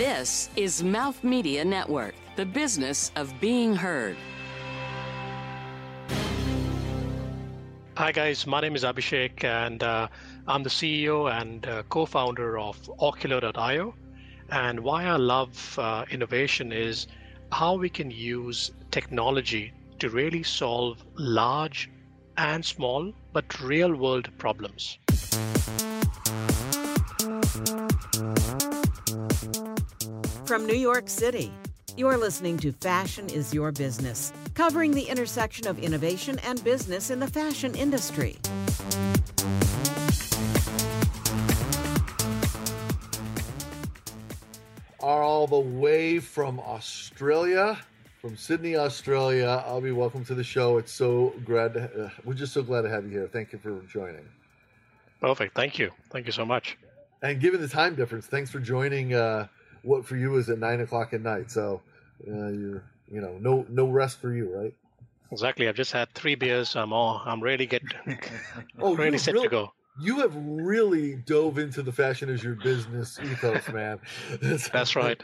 This is Mouth Media Network, the business of being heard. Hi, guys. My name is Abhishek, and uh, I'm the CEO and uh, co founder of Ocular.io. And why I love uh, innovation is how we can use technology to really solve large and small but real world problems. From New York City, you're listening to Fashion is Your Business, covering the intersection of innovation and business in the fashion industry. All the way from Australia, from Sydney, Australia. Abhi, welcome to the show. It's so glad. To, uh, we're just so glad to have you here. Thank you for joining. Perfect. Thank you. Thank you so much. And given the time difference, thanks for joining. Uh, what for you is at nine o'clock at night. So uh, you're you know no no rest for you, right? Exactly. I've just had three beers. I'm all I'm ready to get oh, ready set really, to go. You have really dove into the fashion as your business ethos, man. that's right.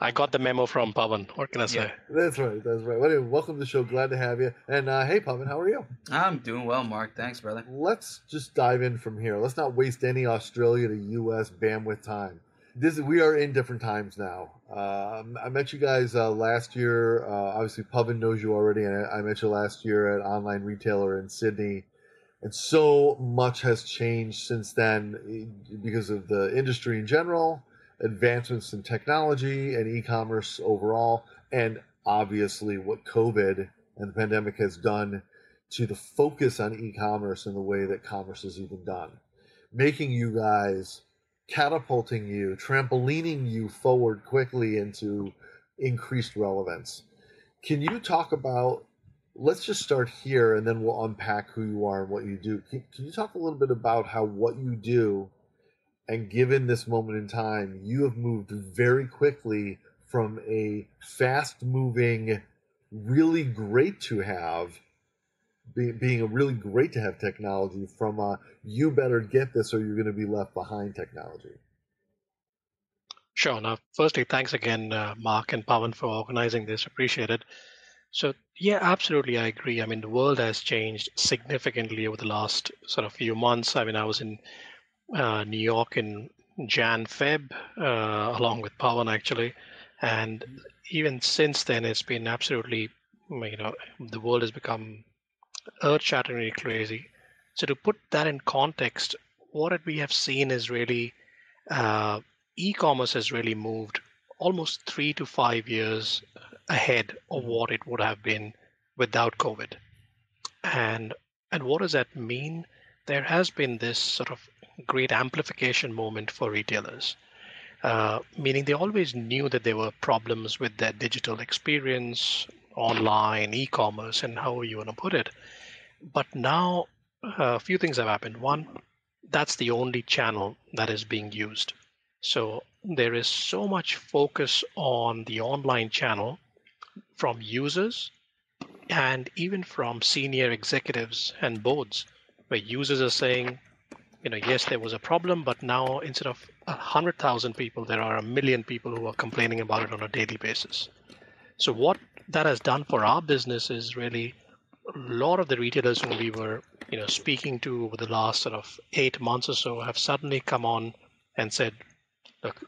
I got the memo from Pavan. What can I say? Yeah, that's right. That's right. Well, anyway, welcome to the show. Glad to have you. And uh, hey, Pavan, how are you? I'm doing well, Mark. Thanks, brother. Let's just dive in from here. Let's not waste any Australia to U.S. bandwidth time this we are in different times now. Uh, I met you guys uh, last year. Uh, obviously, Pavan knows you already, and I, I met you last year at online retailer in Sydney. And so much has changed since then eh, because of the industry in general, advancements in technology and e-commerce overall, and obviously what COVID and the pandemic has done to the focus on e-commerce and the way that commerce is even done, making you guys catapulting you, trampolining you forward quickly into increased relevance. Can you talk about? Let's just start here, and then we'll unpack who you are and what you do. Can, can you talk a little bit about how what you do, and given this moment in time, you have moved very quickly from a fast-moving, really great to have be, being a really great to have technology from a you better get this or you're going to be left behind technology. Sure. Now, firstly, thanks again, uh, Mark and Pavan, for organizing this. Appreciate it. So, yeah, absolutely, I agree. I mean, the world has changed significantly over the last sort of few months. I mean, I was in uh, New York in Jan Feb, uh, along with Pavan actually, and even since then, it's been absolutely, you know, the world has become earth-shatteringly crazy. So to put that in context, what we have seen is really uh, e-commerce has really moved almost three to five years ahead of what it would have been without COVID. And and what does that mean? There has been this sort of great amplification moment for retailers. Uh, meaning they always knew that there were problems with their digital experience, online, e-commerce, and how you want to put it. But now uh, a few things have happened. One, that's the only channel that is being used. So there is so much focus on the online channel from users and even from senior executives and boards, where users are saying, you know, yes, there was a problem, but now instead of a hundred thousand people, there are a million people who are complaining about it on a daily basis. So what that has done for our business is really a lot of the retailers whom we were you know speaking to over the last sort of eight months or so have suddenly come on and said look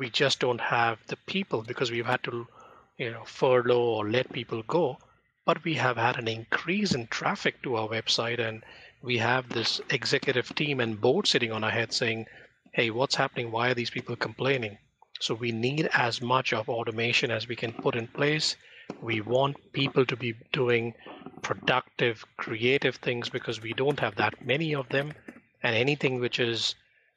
we just don't have the people because we've had to you know furlough or let people go. But we have had an increase in traffic to our website and we have this executive team and board sitting on our head saying hey what's happening? Why are these people complaining? So we need as much of automation as we can put in place we want people to be doing productive, creative things because we don't have that many of them. And anything which is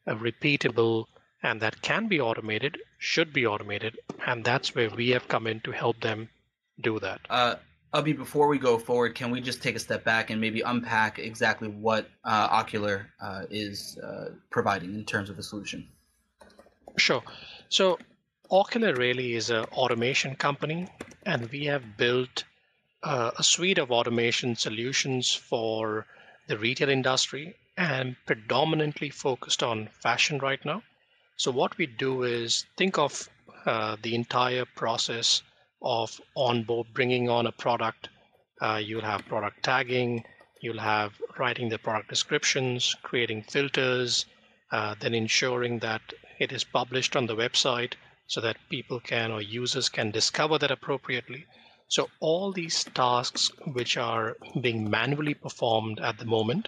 repeatable and that can be automated should be automated. And that's where we have come in to help them do that. Uh, Abhi, before we go forward, can we just take a step back and maybe unpack exactly what uh, Ocular uh, is uh, providing in terms of the solution? Sure. So Ocular really is an automation company, and we have built uh, a suite of automation solutions for the retail industry and predominantly focused on fashion right now. So, what we do is think of uh, the entire process of onboard bringing on a product. Uh, you'll have product tagging, you'll have writing the product descriptions, creating filters, uh, then ensuring that it is published on the website so that people can or users can discover that appropriately. So all these tasks which are being manually performed at the moment,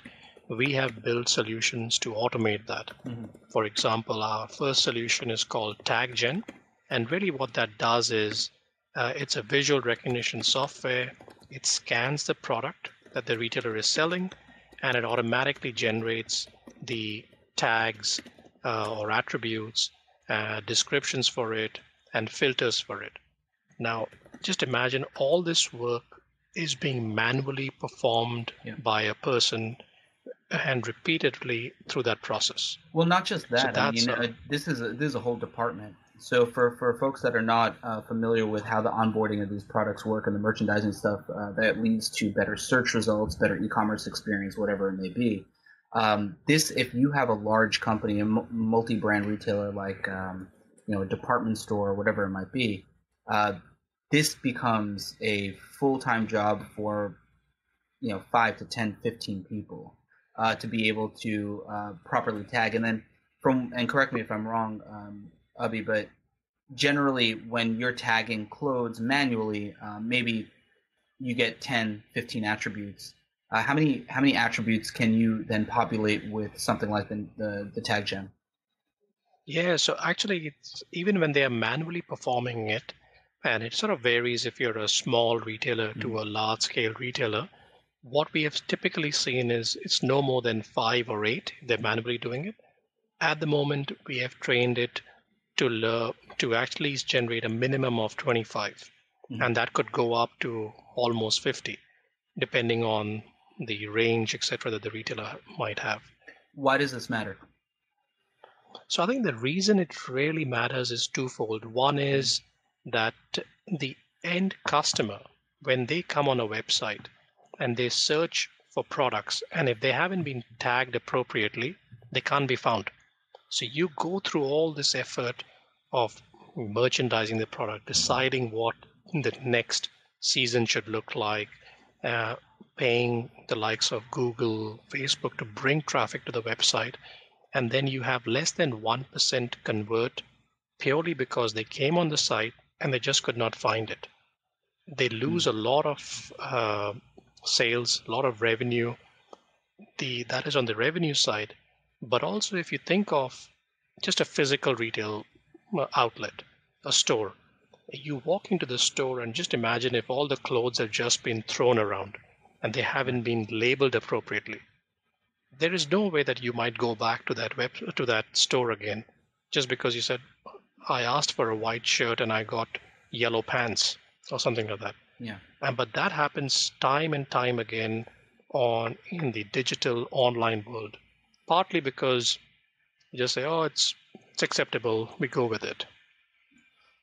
we have built solutions to automate that. Mm-hmm. For example, our first solution is called TagGen. And really what that does is uh, it's a visual recognition software. It scans the product that the retailer is selling and it automatically generates the tags uh, or attributes, uh, descriptions for it, and filters for it. Now, just imagine all this work is being manually performed yeah. by a person and repeatedly through that process. Well, not just that. So I mean, a, this is a, this is a whole department. So for, for folks that are not uh, familiar with how the onboarding of these products work and the merchandising stuff, uh, that leads to better search results, better e-commerce experience, whatever it may be. Um, this, if you have a large company, a multi-brand retailer like um, you know a department store or whatever it might be, uh, this becomes a full-time job for you know 5 to 10 15 people uh, to be able to uh, properly tag. And then from and correct me if i'm wrong um, but generally when you're tagging clothes manually uh, maybe you get 10 15 attributes uh, how many how many attributes can you then populate with something like the the, the TagGen yeah so actually it's even when they are manually performing it and it sort of varies if you're a small retailer mm-hmm. to a large scale retailer. What we have typically seen is it's no more than five or eight. They're manually doing it. At the moment, we have trained it to learn, to actually generate a minimum of 25, mm-hmm. and that could go up to almost 50, depending on the range, etc., that the retailer might have. Why does this matter? So I think the reason it really matters is twofold. One is that the end customer, when they come on a website and they search for products, and if they haven't been tagged appropriately, they can't be found. So you go through all this effort of merchandising the product, deciding what the next season should look like, uh, paying the likes of Google, Facebook to bring traffic to the website, and then you have less than 1% convert purely because they came on the site, and they just could not find it. They lose mm. a lot of uh, sales, a lot of revenue. The that is on the revenue side, but also if you think of just a physical retail uh, outlet, a store, you walk into the store and just imagine if all the clothes have just been thrown around and they haven't been labeled appropriately. There is no way that you might go back to that web to that store again just because you said, I asked for a white shirt and I got yellow pants or something like that. Yeah. And but that happens time and time again on in the digital online world. Partly because you just say, "Oh, it's it's acceptable. We go with it."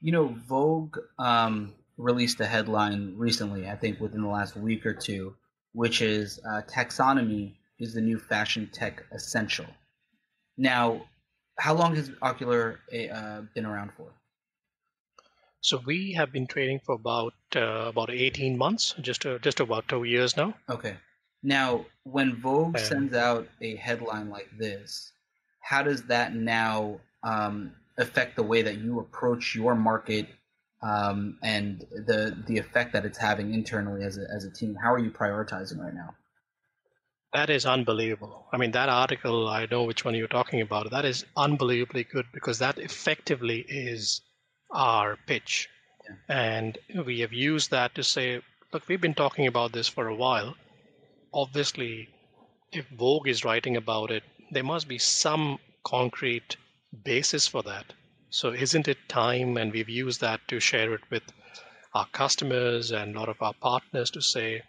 You know, Vogue um, released a headline recently, I think within the last week or two, which is uh, "Taxonomy is the new fashion tech essential." Now, how long has Ocular uh, been around for? So we have been trading for about uh, about 18 months, just uh, just about two years now. Okay. Now, when Vogue sends out a headline like this, how does that now um, affect the way that you approach your market um, and the the effect that it's having internally as a, as a team? How are you prioritizing right now? That is unbelievable. I mean, that article, I know which one you're talking about. That is unbelievably good because that effectively is our pitch. Yeah. And we have used that to say, look, we've been talking about this for a while. Obviously, if Vogue is writing about it, there must be some concrete basis for that. So, isn't it time? And we've used that to share it with our customers and a lot of our partners to say,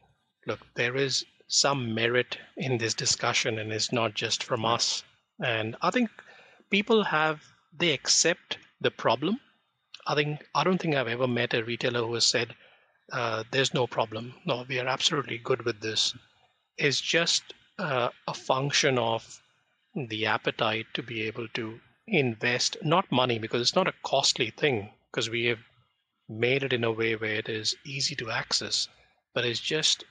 look, there is some merit in this discussion and it's not just from us. And I think people have, they accept the problem. I think, I don't think I've ever met a retailer who has said, uh, there's no problem. No, we are absolutely good with this. It's just uh, a function of the appetite to be able to invest, not money, because it's not a costly thing because we have made it in a way where it is easy to access, but it's just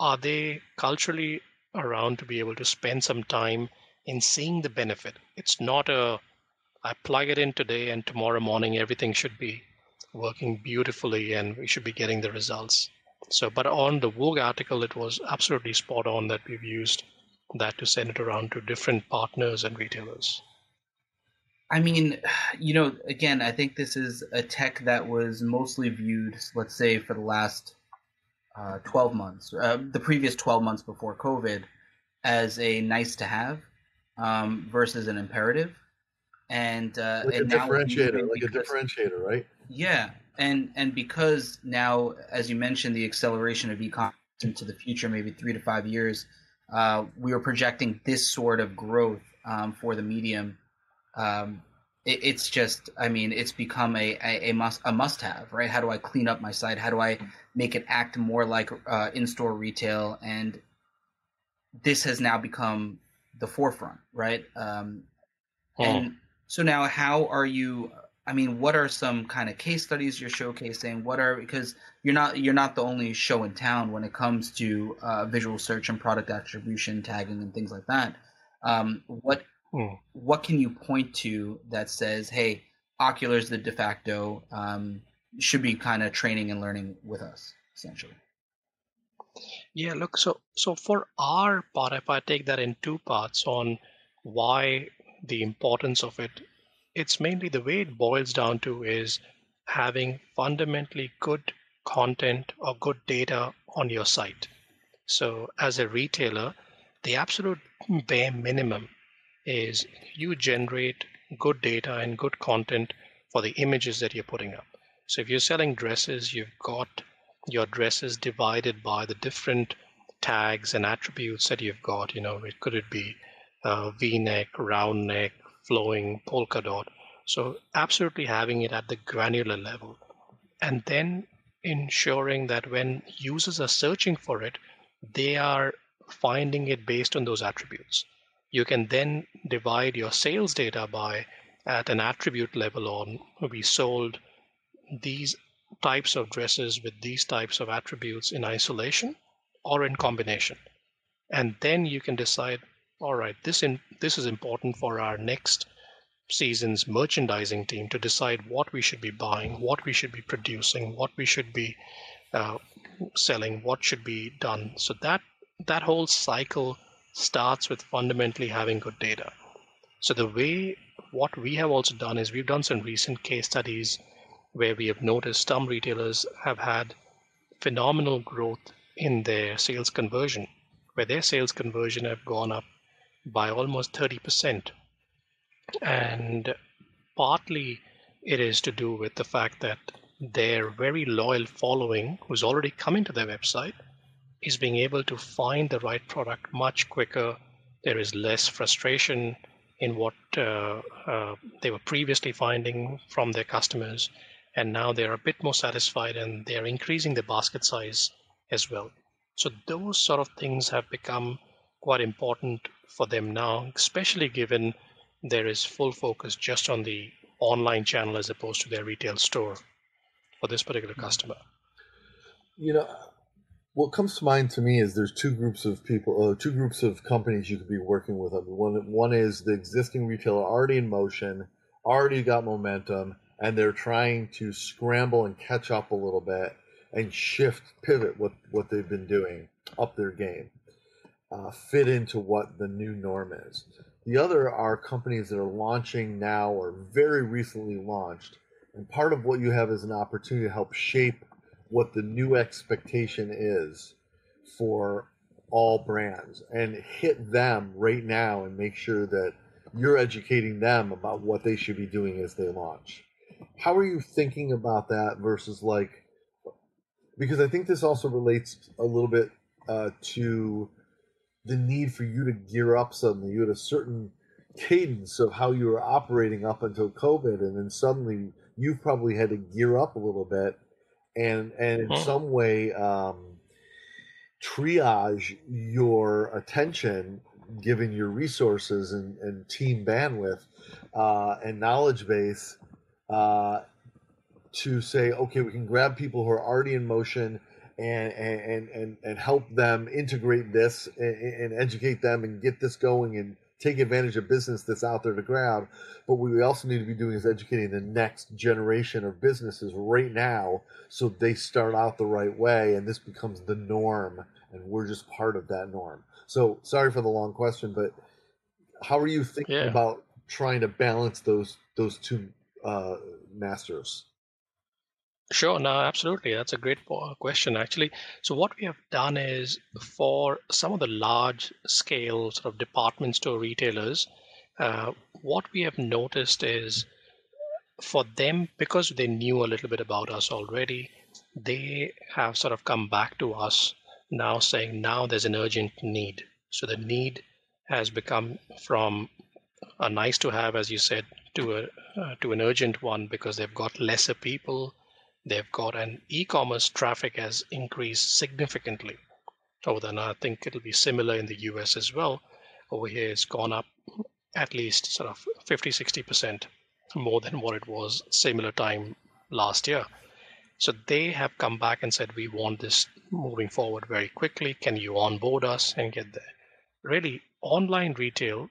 are they culturally around to be able to spend some time in seeing the benefit? It's not a I plug it in today and tomorrow morning everything should be working beautifully and we should be getting the results. So, but on the Vogue article, it was absolutely spot on that we've used that to send it around to different partners and retailers. I mean, you know, again, I think this is a tech that was mostly viewed, let's say, for the last uh, 12 months, uh, the previous 12 months before COVID, as a nice to have um, versus an imperative. And, uh, like and a differentiator, like because, a differentiator, right? Yeah, and and because now, as you mentioned, the acceleration of e-commerce into the future, maybe three to five years, uh, we are projecting this sort of growth um, for the medium um, it, it's just I mean it's become a, a, a, must a must have right how do I clean up my site how do I make it act more like uh, in store retail and this has now become the forefront right um, oh. and so now how are you I mean, what are some kind of case studies you're showcasing? What are because you're not you're not the only show in town when it comes to uh, visual search and product attribution, tagging, and things like that. Um, what Hmm. What can you point to that says, "Hey, Okular's the de facto um, should be kind of training and learning with us, essentially." Yeah, look, so so for our part, if I take that in two parts on why the importance of it, it's mainly the way it boils down to is having fundamentally good content or good data on your site. So as a retailer, the absolute bare minimum is you generate good data and good content for the images that you're putting up. So if you're selling dresses, you've got your dresses divided by the different tags and attributes that you've got. You know, it could it be uh, V-neck, round neck, flowing, polka dot. So absolutely having it at the granular level, and then ensuring that when users are searching for it, they are finding it based on those attributes you can then divide your sales data by at an attribute level on we sold these types of dresses with these types of attributes in isolation or in combination. And then you can decide all right this in this is important for our next season's merchandising team to decide what we should be buying what we should be producing what we should be uh, selling what should be done. So that that whole cycle starts with fundamentally having good data. So the way what we have also done is we've done some recent case studies where we have noticed some retailers have had phenomenal growth in their sales conversion, where their sales conversion have gone up by almost 30%. And partly it is to do with the fact that their very loyal following who's already coming to their website is being able to find the right product much quicker. There is less frustration in what uh, uh, they were previously finding from their customers, and now they're a bit more satisfied and they're increasing the basket size as well. So, those sort of things have become quite important for them now, especially given there is full focus just on the online channel as opposed to their retail store for this particular hmm. customer. You know, what comes to mind to me is there's two groups of people, uh, two groups of companies you could be working with. One, one is the existing retailer already in motion, already got momentum, and they're trying to scramble and catch up a little bit and shift, pivot what what they've been doing, up their game, uh, fit into what the new norm is. The other are companies that are launching now or very recently launched, and part of what you have is an opportunity to help shape what the new expectation is for all brands and hit them right now and make sure that you're educating them about what they should be doing as they launch. How are you thinking about that versus like because I think this also relates a little bit uh, to the need for you to gear up suddenly. You had a certain cadence of how you were operating up until COVID, and then suddenly you've probably had to gear up a little bit and and in some way um, triage your attention given your resources and, and team bandwidth uh, and knowledge base uh, to say, okay, we can grab people who are already in motion and and and and help them integrate this and, and educate them and get this going and take advantage of business that's out there to grab. But what we also need to be doing is educating the next generation of businesses right now so they start out the right way and this becomes the norm and we're just part of that norm. So sorry for the long question, but how are you thinking yeah. about trying to balance those those two uh, masters? Sure, no, absolutely. That's a great question, actually. So, what we have done is for some of the large scale sort of department store retailers, uh, what we have noticed is for them, because they knew a little bit about us already, they have sort of come back to us now saying, now there's an urgent need. So, the need has become from a nice to have, as you said, to a uh, to an urgent one because they've got lesser people they've got an e-commerce traffic has increased significantly over there. And I think it'll be similar in the US as well. Over here, it's gone up at least sort of 50, 60% more than what it was similar time last year. So they have come back and said, we want this moving forward very quickly. Can you onboard us and get there? Really, online retail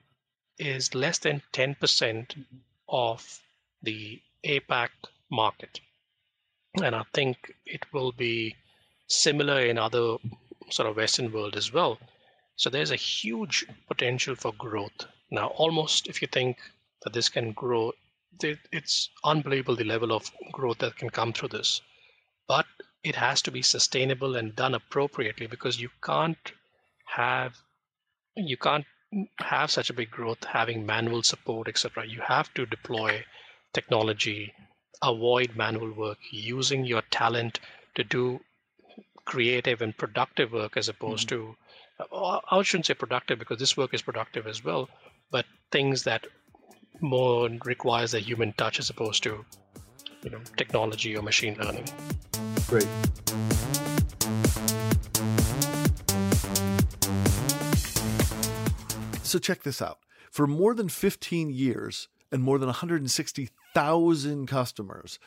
is less than 10% of the APAC market and I think it will be similar in other sort of Western world as well. So there's a huge potential for growth. Now, almost if you think that this can grow, it's unbelievable the level of growth that can come through this. But it has to be sustainable and done appropriately because you can't have you can't have such a big growth having manual support, etc. You have to deploy technology avoid manual work, using your talent to do creative and productive work as opposed mm-hmm. to, uh, I shouldn't say productive because this work is productive as well, but things that more requires a human touch as opposed to, you know, technology or machine learning. Great. So check this out. For more than 15 years and more than 160 thousand customers.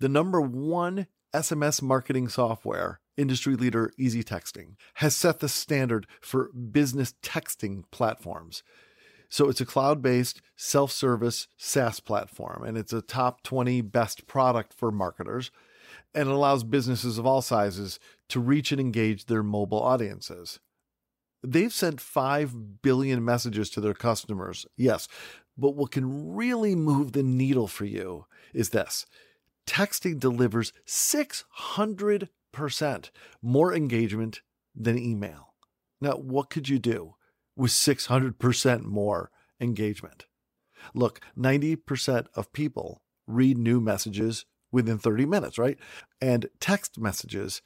The number one SMS marketing software, industry leader EZ Texting, has set the standard for business texting platforms. So it's a cloud based self service SaaS platform, and it's a top 20 best product for marketers. And it allows businesses of all sizes to reach and engage their mobile audiences. They've sent 5 billion messages to their customers. Yes, but what can really move the needle for you is this texting delivers 600% more engagement than email. Now, what could you do with 600% more engagement? Look, 90% of people read new messages within 30 minutes, right? And text messages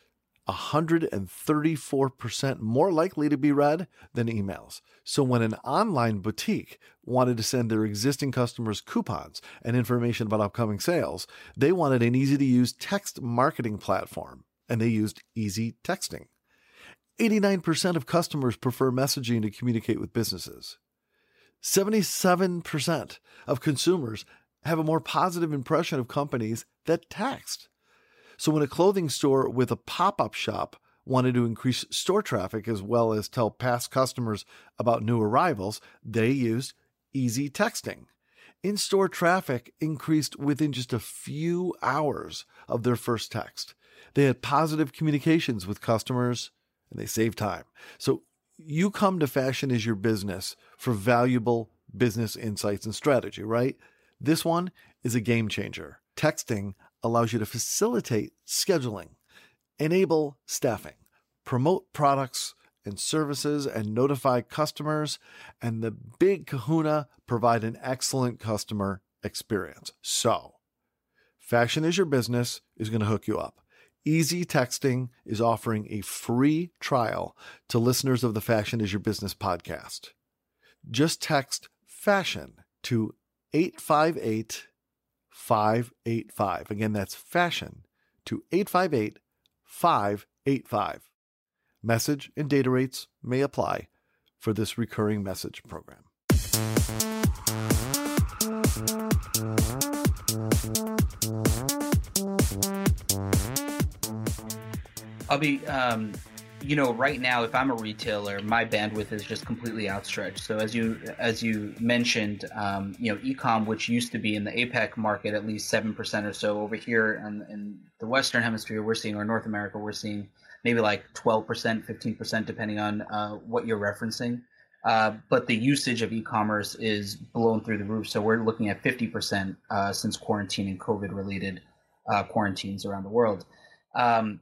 134% more likely to be read than emails. So when an online boutique wanted to send their existing customers coupons and information about upcoming sales, they wanted an easy to use text marketing platform, and they used EZ Texting. 89% of customers prefer messaging to communicate with businesses. 77% of consumers have a more positive impression of companies that text. So when a clothing store with a pop up shop wanted to increase store traffic as well as tell past customers about new arrivals, they used EZ Texting. In store traffic increased within just a few hours of their first text. They had positive communications with customers and they saved time. So you come to Fashion as Your Business for valuable business insights and strategy, right? This one is a game changer. Texting allows you to facilitate scheduling, enable staffing, promote products and services, and notify customers. And the big kahuna provide an excellent customer experience. So, Fashion is Your Business is going to hook you up. EZ Texting is offering a free trial to listeners of the Fashion is Your Business podcast. Just text fashion to 858 585. Again, that's fashion to 858 585. Message and data rates may apply for this recurring message program. I'll be um, you know, right now, if I'm a retailer, my bandwidth is just completely outstretched. So as you as you mentioned, um, you know, ecom, which used to be in the APAC market at least seven percent or so, over here in, in the Western Hemisphere, we're seeing, or North America, we're seeing maybe like twelve percent, fifteen percent, depending on uh, what you're referencing. Uh, but the usage of e-commerce is blown through the roof. So we're looking at 50% uh, since quarantine and COVID-related uh, quarantines around the world. Um,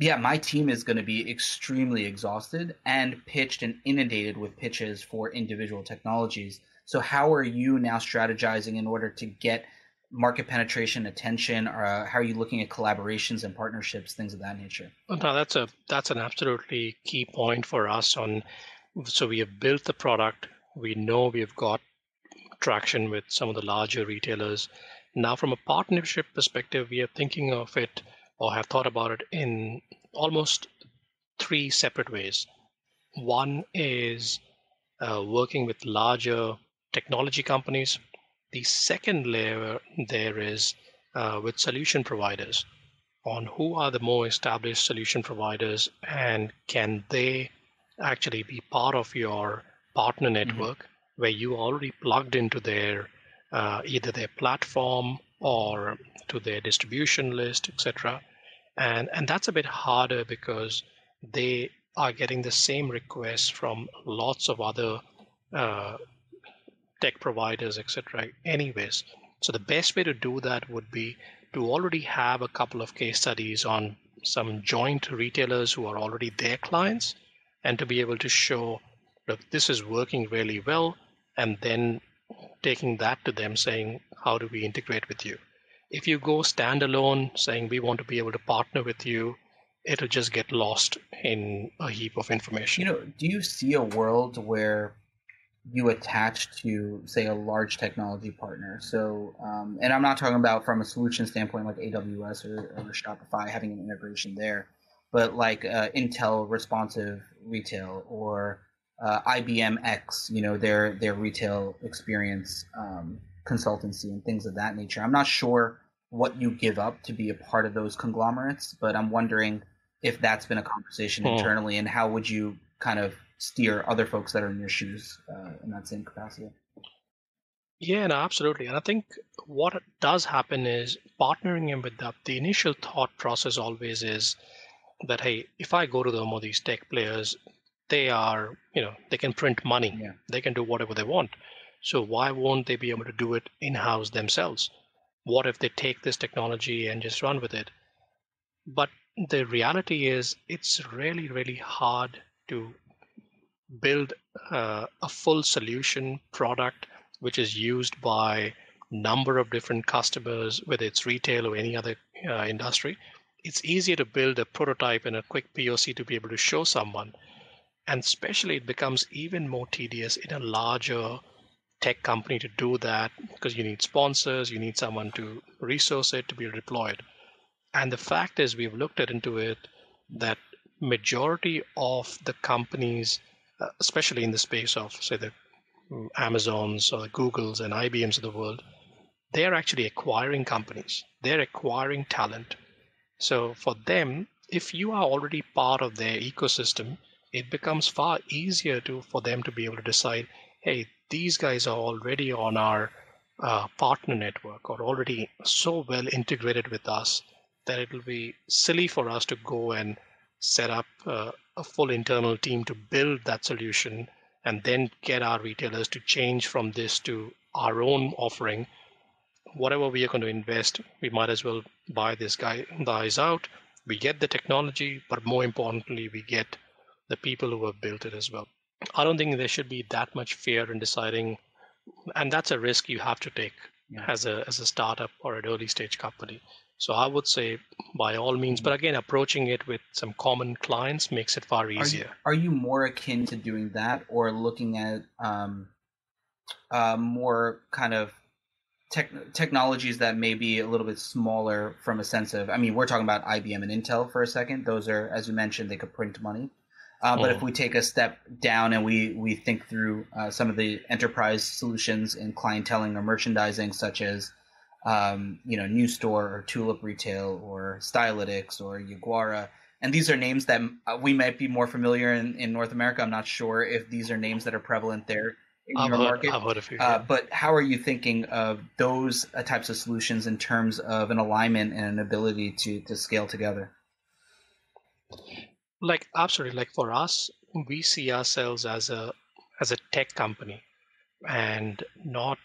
yeah, my team is going to be extremely exhausted and pitched and inundated with pitches for individual technologies. So, how are you now strategizing in order to get market penetration, attention, or uh, how are you looking at collaborations and partnerships, things of that nature? That's a that's an absolutely key point for us. On so we have built the product. We know we've got traction with some of the larger retailers. Now, from a partnership perspective, we are thinking of it or have thought about it in almost three separate ways. One is uh, working with larger technology companies. The second layer there is uh, with solution providers on who are the more established solution providers and can they actually be part of your partner mm-hmm. network mm-hmm. where you already plugged into their uh, either their platform or to their distribution list, etc. And and that's a bit harder because they are getting the same requests from lots of other uh, tech providers, etc. Anyways, so the best way to do that would be to already have a couple of case studies on some joint retailers who are already their clients, and to be able to show, look, this is working really well, and then taking that to them, saying, how do we integrate with you? If you go standalone saying we want to be able to partner with you, it'll just get lost in a heap of information. You know, do you see a world where you attach to, say, a large technology partner? So, um, and I'm not talking about from a solution standpoint like AWS or, or Shopify having an integration there, but like uh, Intel responsive retail or uh, IBM X, you know, their their retail experience um, consultancy and things of that nature. I'm not sure what you give up to be a part of those conglomerates, but I'm wondering if that's been a conversation hmm. internally and how would you kind of steer other folks that are in your shoes uh, in that same capacity. Yeah, no, absolutely. And I think what does happen is partnering in with that, the initial thought process always is that, hey, if I go to them or these tech players, they are, you know, they can print money. Yeah. They can do whatever they want. So why won't they be able to do it in-house themselves? What if they take this technology and just run with it? But the reality is it's really, really hard to build uh, a full solution product which is used by number of different customers, whether it's retail or any other uh, industry. It's easier to build a prototype and a quick POC to be able to show someone. And especially it becomes even more tedious in a larger tech company to do that because you need sponsors, you need someone to resource it to be deployed. And the fact is, we've looked at into it that majority of the companies, uh, especially in the space of say the Amazons or the Googles and IBMs of the world, they are actually acquiring companies. They're acquiring talent. So for them, if you are already part of their ecosystem, it becomes far easier to for them to be able to decide, hey, these guys are already on our uh, partner network or already so well integrated with us that it will be silly for us to go and set up uh, a full internal team to build that solution and then get our retailers to change from this to our own offering. Whatever we are going to invest we might as well buy this guy guys out. We get the technology but more importantly we get the people who have built it as well I don't think there should be that much fear in deciding, and that's a risk you have to take yeah. as a as a startup or an early stage company. So I would say by all means, but again, approaching it with some common clients makes it far easier. Are you, are you more akin to doing that, or looking at um, uh, more kind of tech- technologies that may be a little bit smaller from a sense of? I mean, we're talking about IBM and Intel for a second. Those are, as you mentioned, they could print money. Uh, but if mm. we take a step down and we we think through uh, some of the enterprise solutions in clienteling or merchandising, such as um, you know, NewStore or Tulip Retail or Stylitics or Yaguara. And these are names that uh, we might be more familiar in, in North America. I'm not sure if these are names that are prevalent there in I've your heard, market. I've heard of you. Uh, but how are you thinking of those uh, types of solutions in terms of an alignment and an ability to, to scale together? Like absolutely, like for us, we see ourselves as a as a tech company and not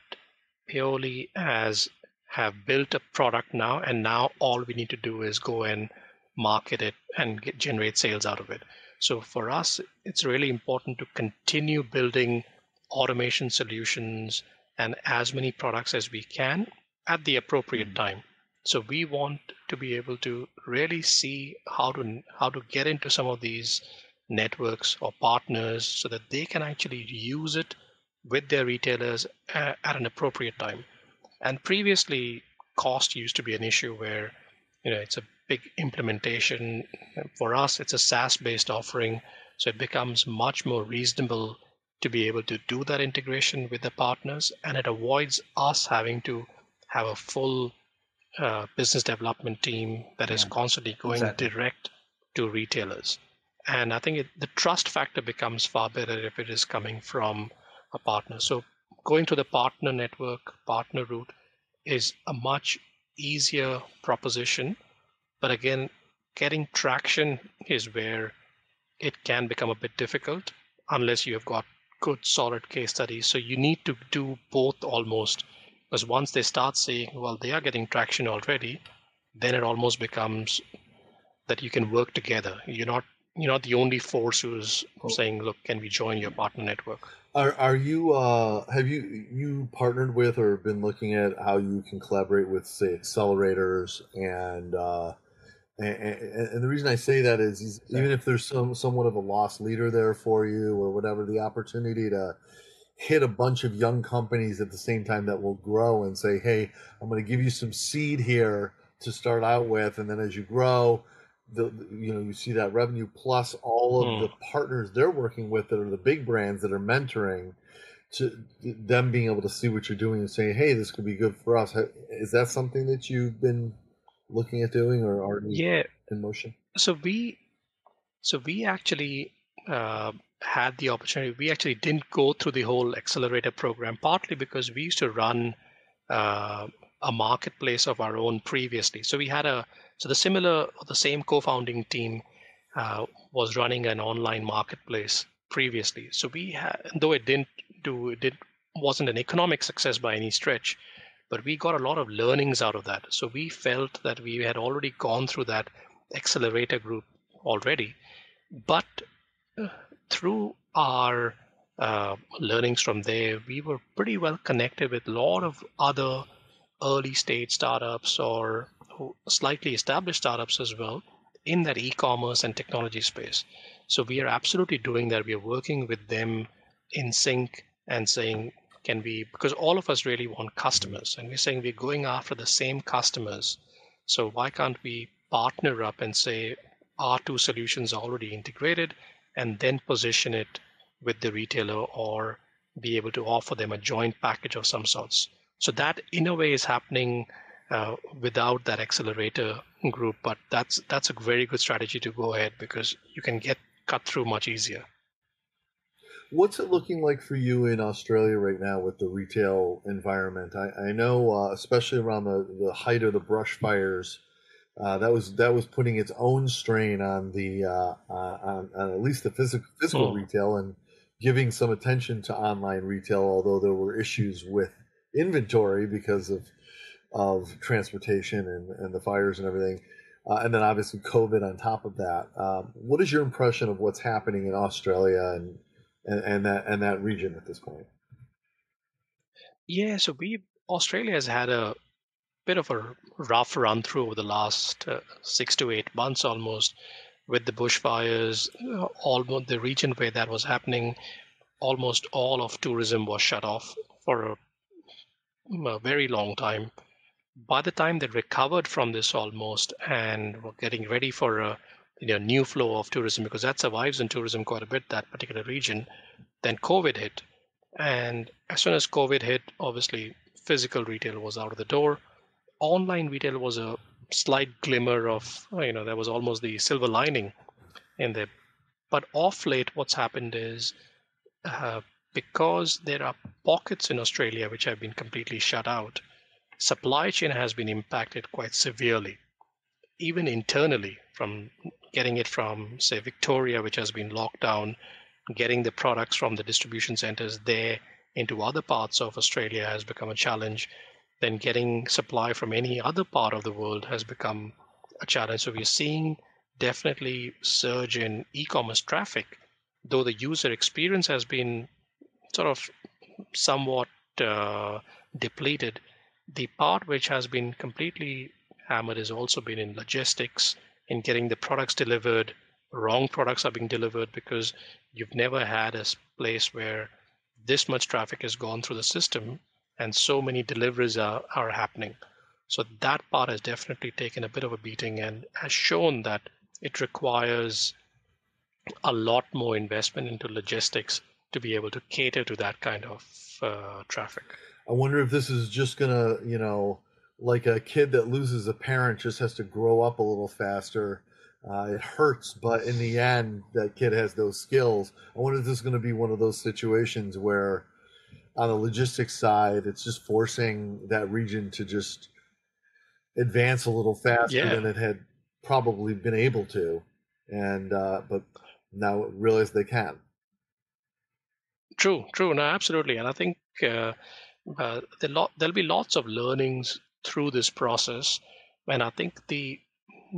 purely as have built a product now and now all we need to do is go and market it and get, generate sales out of it so for us it's really important to continue building automation solutions and as many products as we can at the appropriate mm-hmm. time so we want to be able to really see how to how to get into some of these networks or partners so that they can actually use it with their retailers at an appropriate time. And previously, cost used to be an issue where you know it's a big implementation. For us, it's a SaaS-based offering, so it becomes much more reasonable to be able to do that integration with the partners, and it avoids us having to have a full uh, business development team that yeah, is constantly going exactly. direct to retailers. And I think it, the trust factor becomes far better if it is coming from a partner. So going to the partner network, partner route is a much easier proposition. But again, getting traction is where it can become a bit difficult unless you have got good solid case studies. So you need to do both almost because once they start saying, well, they are getting traction already, then it almost becomes that you can work together. You're not you're not the only force who's saying, look, can we join your partner network? Are are you uh have you you partnered with or been looking at how you can collaborate with say accelerators and uh and, and, the reason I say that is, is even if there's some somewhat of a lost leader there for you or whatever, the opportunity to hit a bunch of young companies at the same time that will grow and say, hey, I'm going to give you some seed here to start out with, and then as you grow, the you know you see that revenue plus all of mm. the partners they're working with that are the big brands that are mentoring to them being able to see what you're doing and saying, hey, this could be good for us. Is that something that you've been looking at doing or are yeah in motion? So we so we actually uh, had the opportunity. We actually didn't go through the whole accelerator program, partly because we used to run uh, a marketplace of our own previously. So we had a so the similar the same co-founding team uh, was running an online marketplace previously. So we had, though it didn't do it did wasn't an economic success by any stretch, but we got a lot of learnings out of that. So we felt that we had already gone through that accelerator group already, but uh, through our uh, learnings from there, we were pretty well connected with a lot of other early stage startups or slightly established startups as well in that e-commerce and technology space. So we are absolutely doing that. We are working with them in sync and saying, can we, because all of us really want customers and we're saying we're going after the same customers. So why can't we partner up and say our two solutions are already integrated and then position it with the retailer or be able to offer them a joint package of some sorts. So that in a way is happening uh, without that accelerator group, but that's that's a very good strategy to go ahead because you can get cut through much easier. What's it looking like for you in Australia right now with the retail environment? I, I know, uh, especially around the, the height of the brush fires, uh, that was that was putting its own strain on the uh, on, on, at least the physical physical oh. retail and giving some attention to online retail. Although there were issues with inventory because of of transportation and, and the fires and everything, uh, and then obviously COVID on top of that. Um, what is your impression of what's happening in Australia and, and and that and that region at this point? Yeah, so we Australia has had a bit of a rough run through over the last uh, six to eight months almost with the bushfires uh, almost the region where that was happening almost all of tourism was shut off for a, a very long time. By the time they recovered from this almost and were getting ready for a you know, new flow of tourism because that survives in tourism quite a bit that particular region then covid hit. And as soon as covid hit obviously physical retail was out of the door online retail was a slight glimmer of, you know, there was almost the silver lining in there. But off late, what's happened is uh, because there are pockets in Australia which have been completely shut out, supply chain has been impacted quite severely, even internally, from getting it from, say, Victoria, which has been locked down, getting the products from the distribution centers there into other parts of Australia has become a challenge. Then getting supply from any other part of the world has become a challenge. So we're seeing definitely surge in e-commerce traffic, though the user experience has been sort of somewhat uh, depleted. The part which has been completely hammered has also been in logistics, in getting the products delivered. Wrong products are being delivered because you've never had a place where this much traffic has gone through the system and so many deliveries are, are happening. So that part has definitely taken a bit of a beating and has shown that it requires a lot more investment into logistics to be able to cater to that kind of uh, traffic. I wonder if this is just gonna, you know, like a kid that loses a parent just has to grow up a little faster. Uh, it hurts, but in the end, that kid has those skills. I wonder if this is going to be one of those situations where, on the logistics side, it's just forcing that region to just advance a little faster yeah. than it had probably been able to, and uh, but now realize they can. True, true. No, absolutely. And I think uh, uh, lot, there'll be lots of learnings through this process. And I think the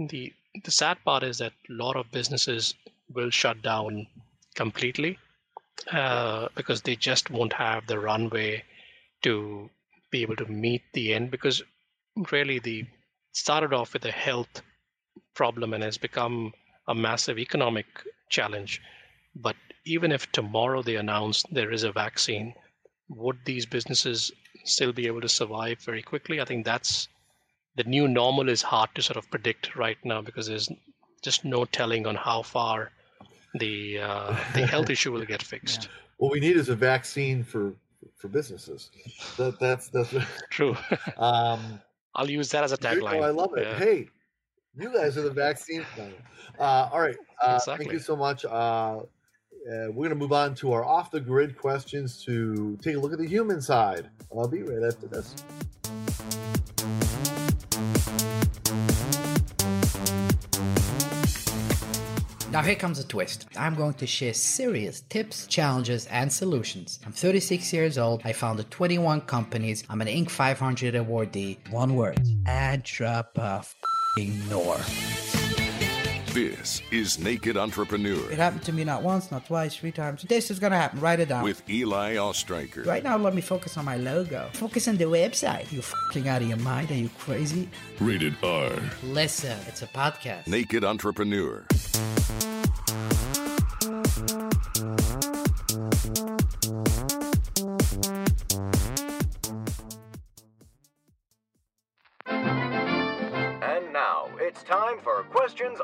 the the sad part is that a lot of businesses will shut down completely uh, because they just won't have the runway to be able to meet the end. Because really, the started off with a health problem and has become a massive economic challenge. But even if tomorrow they announce there is a vaccine, would these businesses still be able to survive very quickly? I think that's the new normal is hard to sort of predict right now because there's just no telling on how far the uh, the health issue will get fixed. Yeah. What we need is a vaccine for for businesses. That that's that's true. um, I'll use that as a tagline. I love it. Yeah. Hey, you guys are the vaccine. Uh, all right. Uh, exactly. Thank you so much. Uh, uh, we're going to move on to our off the grid questions to take a look at the human side. I'll be right after this. Now, here comes a twist. I'm going to share serious tips, challenges, and solutions. I'm 36 years old. I founded 21 companies. I'm an Inc. 500 awardee. One word: ignore. This is Naked Entrepreneur. It happened to me not once, not twice, three times. This is going to happen. Write it down. With Eli Ostriker. Right now, let me focus on my logo. Focus on the website. You fucking out of your mind? Are you crazy? Rated R. Listen, it's a podcast. Naked Entrepreneur.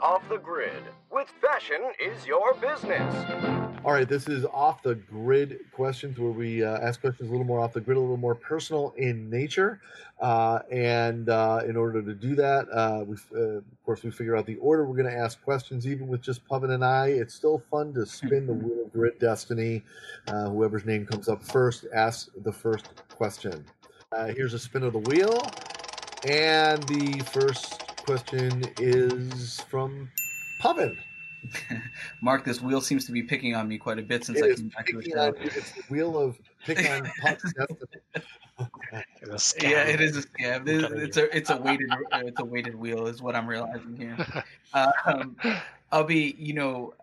Off the grid. With fashion is your business. All right, this is off the grid questions where we uh, ask questions a little more off the grid, a little more personal in nature. Uh, and uh, in order to do that, uh, we, uh, of course, we figure out the order we're going to ask questions. Even with just Pavan and I, it's still fun to spin the wheel of grid destiny. Uh, whoever's name comes up first asks the first question. here's a spin of the wheel. And the first question is from Pavan. Mark, this wheel seems to be picking on me quite a bit since it I came back to the show. it's the wheel of pick on yeah, it is a scam. It's, a it's a weighted it's a weighted wheel is what I'm realizing here. Um, I'll be you know,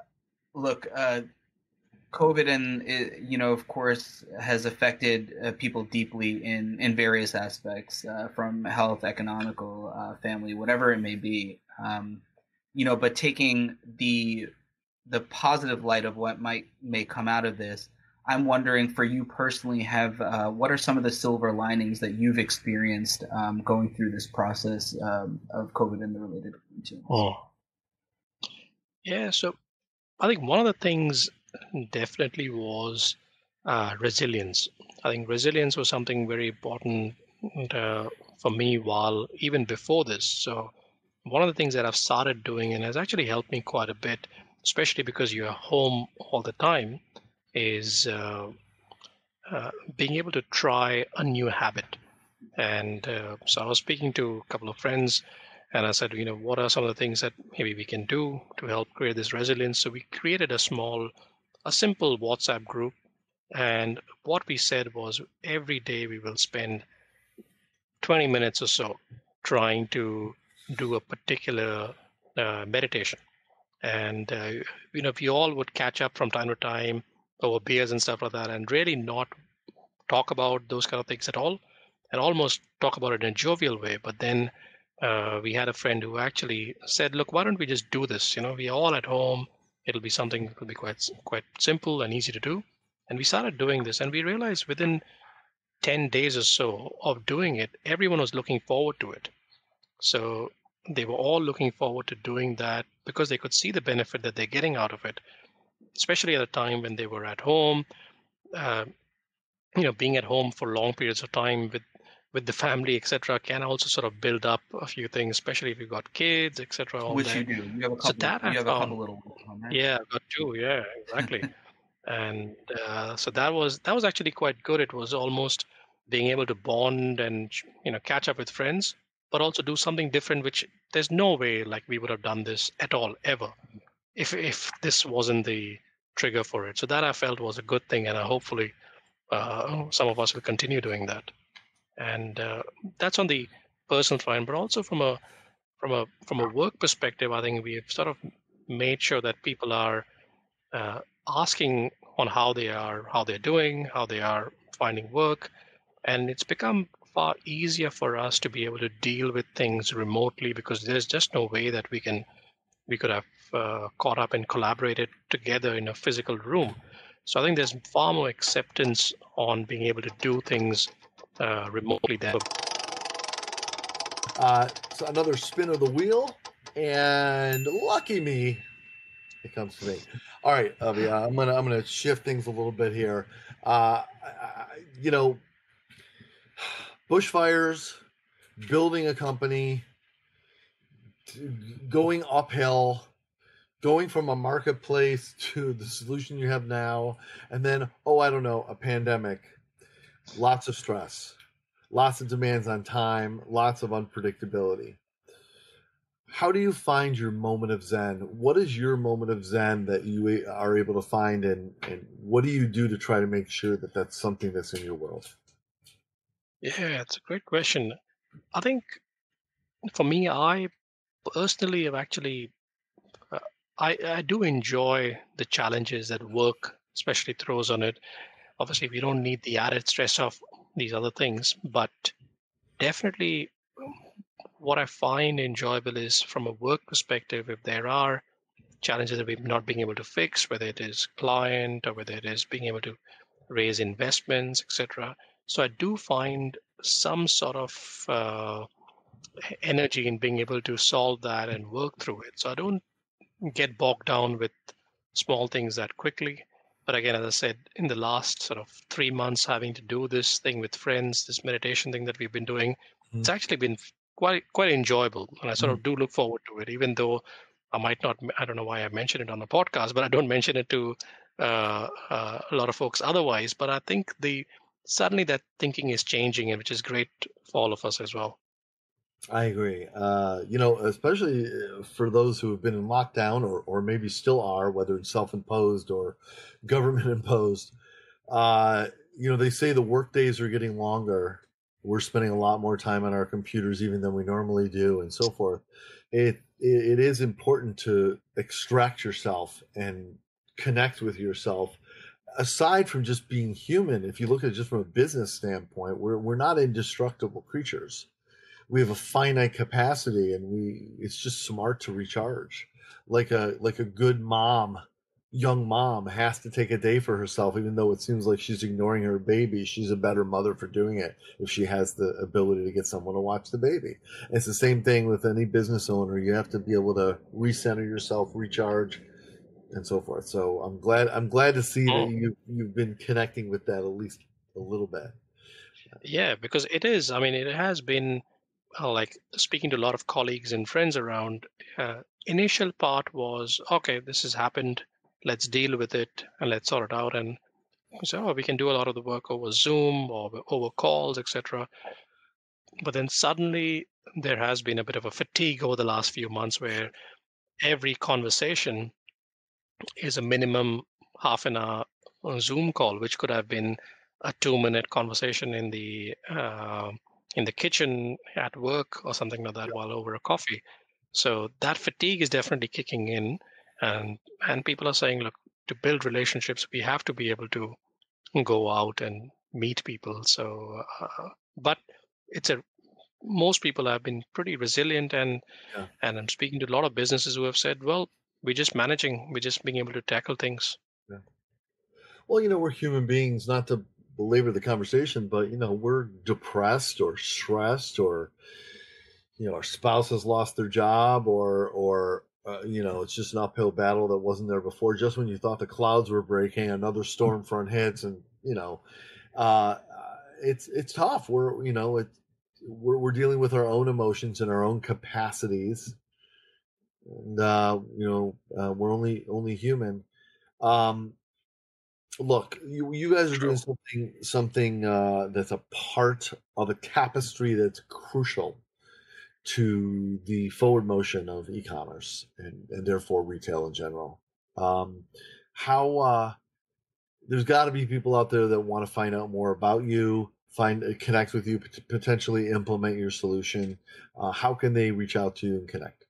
look, uh, COVID and you know, of course, has affected uh, people deeply in in various aspects, uh, from health, economical, uh, family, whatever it may be. Um, you know, but taking the the positive light of what might may come out of this, I'm wondering for you personally, have uh, what are some of the silver linings that you've experienced um, going through this process um, of COVID and the related? Oh, yeah. So I think one of the things definitely was uh, resilience. I think resilience was something very important uh, for me while even before this. So one of the things that I've started doing and has actually helped me quite a bit, especially because you're home all the time, is uh, uh, being able to try a new habit. And uh, so I was speaking to a couple of friends, and I said, you know, what are some of the things that maybe we can do to help create this resilience? So we created a small, a simple WhatsApp group. And what we said was every day we will spend 20 minutes or so trying to do a particular uh, meditation. And, uh, you know, we all would catch up from time to time over beers and stuff like that and really not talk about those kind of things at all and almost talk about it in a jovial way. But then uh, we had a friend who actually said, look, why don't we just do this? You know, we're all at home. It'll be something that will be quite, quite simple and easy to do. And we started doing this and we realized within 10 days or so of doing it, everyone was looking forward to it. So they were all looking forward to doing that because they could see the benefit that they're getting out of it, especially at a time when they were at home. Uh, you know, being at home for long periods of time with with the family, etc., can also sort of build up a few things, especially if you've got kids, etc. Which that. you do. You have a couple. So that you I have a couple little. Right? Yeah, I've got two. Yeah, exactly. and uh, so that was that was actually quite good. It was almost being able to bond and you know catch up with friends but also do something different which there's no way like we would have done this at all ever if if this wasn't the trigger for it so that i felt was a good thing and I hopefully uh, some of us will continue doing that and uh, that's on the personal front but also from a from a from a work perspective i think we've sort of made sure that people are uh, asking on how they are how they're doing how they are finding work. And it's become far easier for us to be able to deal with things remotely because there's just no way that we can we could have uh, caught up and collaborated together in a physical room. So i think there's far more acceptance on being able to do things uh, remotely than uh, so another spin of the wheel and lucky me it comes to me. All right Avi, i'm gonna i'm gonna shift things a little bit here. Uh, you know bushfires, building a company, going uphill, going from a marketplace to the solution you have now, and then, oh, I don't know, a pandemic, lots of stress, lots of demands on time, lots of unpredictability. How do you find your moment of Zen? What is your moment of Zen that you are able to find, and, and what do you do to try to make sure that that's something that's in your world? Yeah, it's a great question. I think for me, I personally have actually, uh, I, I do enjoy the challenges that work, especially throws on it. Obviously, we don't need the added stress of these other things, but definitely what I find enjoyable is from a work perspective, if there are challenges that we're not being able to fix, whether it is client or whether it is being able to raise investments, etc so I do find some sort of uh, energy in being able to solve that and work through it. So I don't get bogged down with small things that quickly. But again, as I said, in the last sort of three months, having to do this thing with friends, this meditation thing that we've been doing, mm-hmm. it's actually been quite quite enjoyable, and I sort mm-hmm. of do look forward to it. Even though I might not, I don't know why I mentioned it on the podcast, but I don't mention it to uh, uh, a lot of folks otherwise. But I think the suddenly that thinking is changing, and which is great for all of us as well. I agree. Uh, you know, especially uh, for those who have been in lockdown or, or maybe still are, whether it's self imposed or government imposed. Uh, you know, they say the work days are getting longer. We're spending a lot more time on our computers even than we normally do, and so forth. It it is important to extract yourself and connect with yourself aside from just being human, if you look at it just from a business standpoint, we're we're not indestructible creatures. We have a finite capacity, and we it's just smart to recharge. Like a like a good mom, young mom has to take a day for herself, even though it seems like she's ignoring her baby. She's a better mother for doing it if she has the ability to get someone to watch the baby. It's the same thing with any business owner. You have to be able to recenter yourself, recharge and so forth. So I'm glad I'm glad to see that oh. you you've been connecting with that at least a little bit. Yeah, because it is. I mean, it has been like speaking to a lot of colleagues and friends around. Uh, initial part was okay, this has happened. Let's deal with it and let's sort it out. And so oh, we can do a lot of the work over Zoom or over calls, etc. But then suddenly there has been a bit of a fatigue over the last few months where every conversation is a minimum half an hour Zoom call, which could have been a two-minute conversation in the uh, in the kitchen at work or something like that while over a coffee. So that fatigue is definitely kicking in, and and people are saying, look, to build relationships, we have to be able to go out and meet people. So, uh, but it's a most people have been pretty resilient, and yeah. and I'm speaking to a lot of businesses who have said, well, we're just managing, we're just being able to tackle things. Yeah. Well, you know, we're human beings, not to belabor the conversation, but you know, we're depressed or stressed or you know, our spouse has lost their job or or uh, you know, it's just an uphill battle that wasn't there before. Just when you thought the clouds were breaking, another storm front hits, and you know, uh, it's it's tough. We're you know, it we're we're dealing with our own emotions and our own capacities, and uh, you know, uh, we're only only human. Um, look, you, you guys are doing something something uh, that's a part of a tapestry that's crucial to the forward motion of e-commerce and, and therefore retail in general. Um, how uh, there's got to be people out there that want to find out more about you, find uh, connect with you, potentially implement your solution. Uh, how can they reach out to you and connect?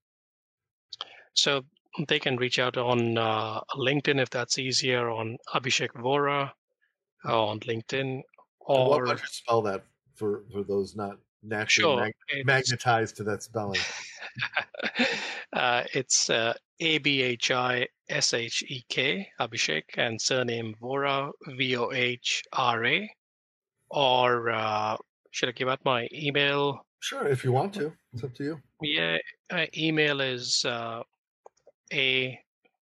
So they can reach out on uh, LinkedIn if that's easier, on Abhishek Vohra uh, on LinkedIn. Or what would you spell that for for those not naturally sure, mag- magnetized to that spelling? uh, it's uh, A B H I S H E K Abhishek and surname Vohra V O H R A. Or uh, should I give out my email? Sure, if you want to. It's up to you. Yeah, email is uh, a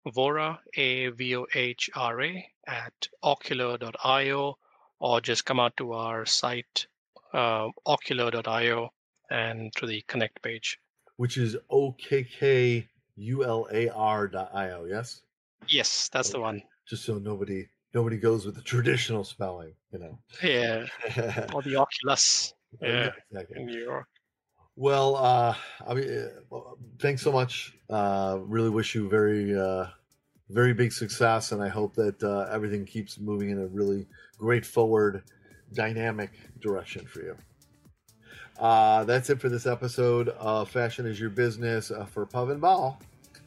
Vohra, A V O H R A, at okkular.io, or just come out to our site, uh, okkular.io, and to the connect page. Which is O K K U L A R.io, yes? Yes, that's okay. the one. Just so nobody nobody goes with the traditional spelling, you know. Yeah. or the Oculus. Yeah, yeah exactly. in New York. Well, uh, I mean, uh, thanks so much. Uh, really wish you very, uh, very big success, and I hope that uh, everything keeps moving in a really great forward, dynamic direction for you. Uh, that's it for this episode of Fashion is Your Business uh, for and Ball.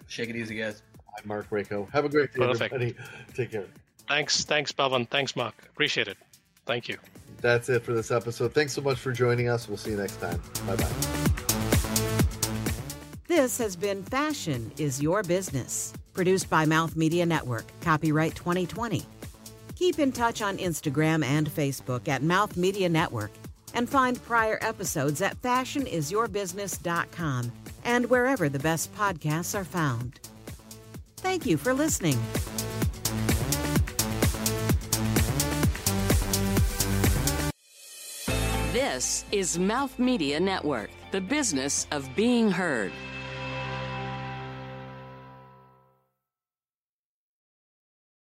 Shake it easy, guys. I'm Mark Rako. Have a great day, Perfect. everybody. Take care. Thanks, thanks, Pavan. Thanks, Mark. Appreciate it. Thank you that's it for this episode. Thanks so much for joining us. We'll see you next time. Bye bye. This has been Fashion is Your Business, produced by Mouth Media Network, copyright 2020. Keep in touch on Instagram and Facebook at Mouth Media Network and find prior episodes at fashionisyourbusiness.com and wherever the best podcasts are found. Thank you for listening. This is Mouth Media Network, the business of being heard.